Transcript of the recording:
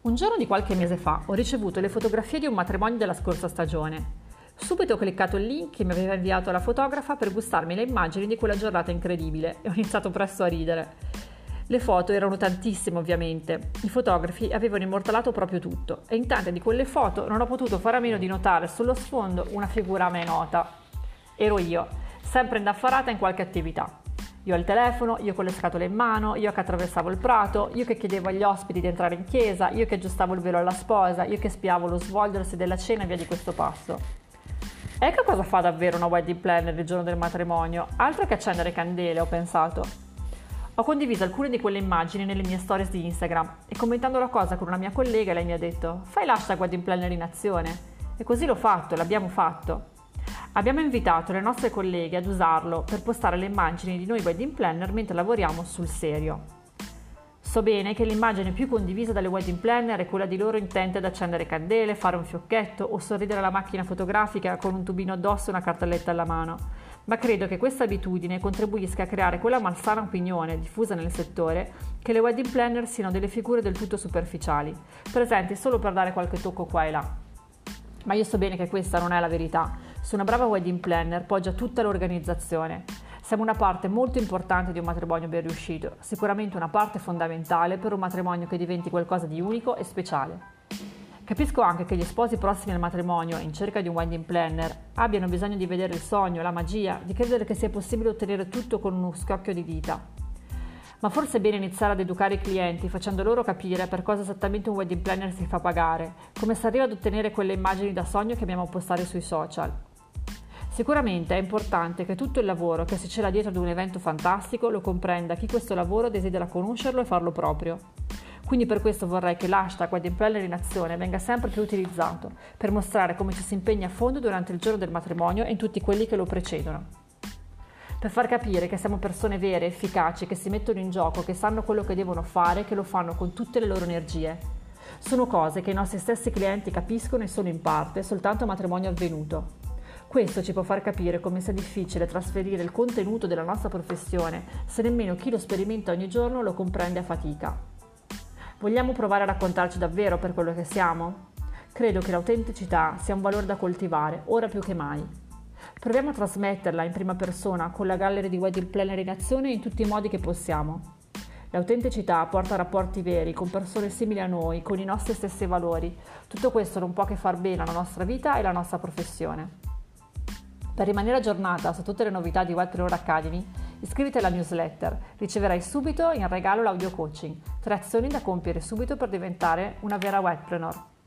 Un giorno di qualche mese fa ho ricevuto le fotografie di un matrimonio della scorsa stagione. Subito ho cliccato il link che mi aveva inviato la fotografa per gustarmi le immagini di quella giornata incredibile e ho iniziato presto a ridere. Le foto erano tantissime ovviamente, i fotografi avevano immortalato proprio tutto e in tante di quelle foto non ho potuto fare a meno di notare sullo sfondo una figura a me nota. Ero io, sempre indaffarata in qualche attività. Io al telefono, io con le scatole in mano, io che attraversavo il prato, io che chiedevo agli ospiti di entrare in chiesa, io che aggiustavo il velo alla sposa, io che spiavo lo svolgersi della cena e via di questo passo. Ecco cosa fa davvero una wedding planner il giorno del matrimonio, altro che accendere candele, ho pensato. Ho condiviso alcune di quelle immagini nelle mie stories di Instagram e commentando la cosa con una mia collega lei mi ha detto fai l'hashtag wedding planner in azione. E così l'ho fatto, l'abbiamo fatto. Abbiamo invitato le nostre colleghe ad usarlo per postare le immagini di noi wedding planner mentre lavoriamo sul serio. So bene che l'immagine più condivisa dalle wedding planner è quella di loro intente ad accendere candele, fare un fiocchetto o sorridere alla macchina fotografica con un tubino addosso e una cartelletta alla mano. Ma credo che questa abitudine contribuisca a creare quella malsana opinione diffusa nel settore che le wedding planner siano delle figure del tutto superficiali, presenti solo per dare qualche tocco qua e là. Ma io so bene che questa non è la verità su una brava wedding planner poggia tutta l'organizzazione. Siamo una parte molto importante di un matrimonio ben riuscito, sicuramente una parte fondamentale per un matrimonio che diventi qualcosa di unico e speciale. Capisco anche che gli sposi prossimi al matrimonio, in cerca di un wedding planner, abbiano bisogno di vedere il sogno, la magia, di credere che sia possibile ottenere tutto con uno scocchio di dita ma forse è bene iniziare ad educare i clienti facendo loro capire per cosa esattamente un wedding planner si fa pagare, come si arriva ad ottenere quelle immagini da sogno che abbiamo a postare sui social. Sicuramente è importante che tutto il lavoro che si cela dietro ad un evento fantastico lo comprenda chi questo lavoro desidera conoscerlo e farlo proprio. Quindi per questo vorrei che l'hashtag Wedding Planner in azione venga sempre più utilizzato per mostrare come ci si impegna a fondo durante il giorno del matrimonio e in tutti quelli che lo precedono per far capire che siamo persone vere, efficaci, che si mettono in gioco, che sanno quello che devono fare, che lo fanno con tutte le loro energie. Sono cose che i nostri stessi clienti capiscono e sono in parte soltanto a matrimonio avvenuto. Questo ci può far capire come sia difficile trasferire il contenuto della nostra professione se nemmeno chi lo sperimenta ogni giorno lo comprende a fatica. Vogliamo provare a raccontarci davvero per quello che siamo? Credo che l'autenticità sia un valore da coltivare, ora più che mai. Proviamo a trasmetterla in prima persona con la galleria di wedding planner in azione in tutti i modi che possiamo. L'autenticità porta a rapporti veri con persone simili a noi, con i nostri stessi valori. Tutto questo non può che far bene alla nostra vita e alla nostra professione. Per rimanere aggiornata su tutte le novità di Webpreneur Academy, iscriviti alla newsletter. Riceverai subito in regalo l'audio coaching, tre azioni da compiere subito per diventare una vera webpreneur.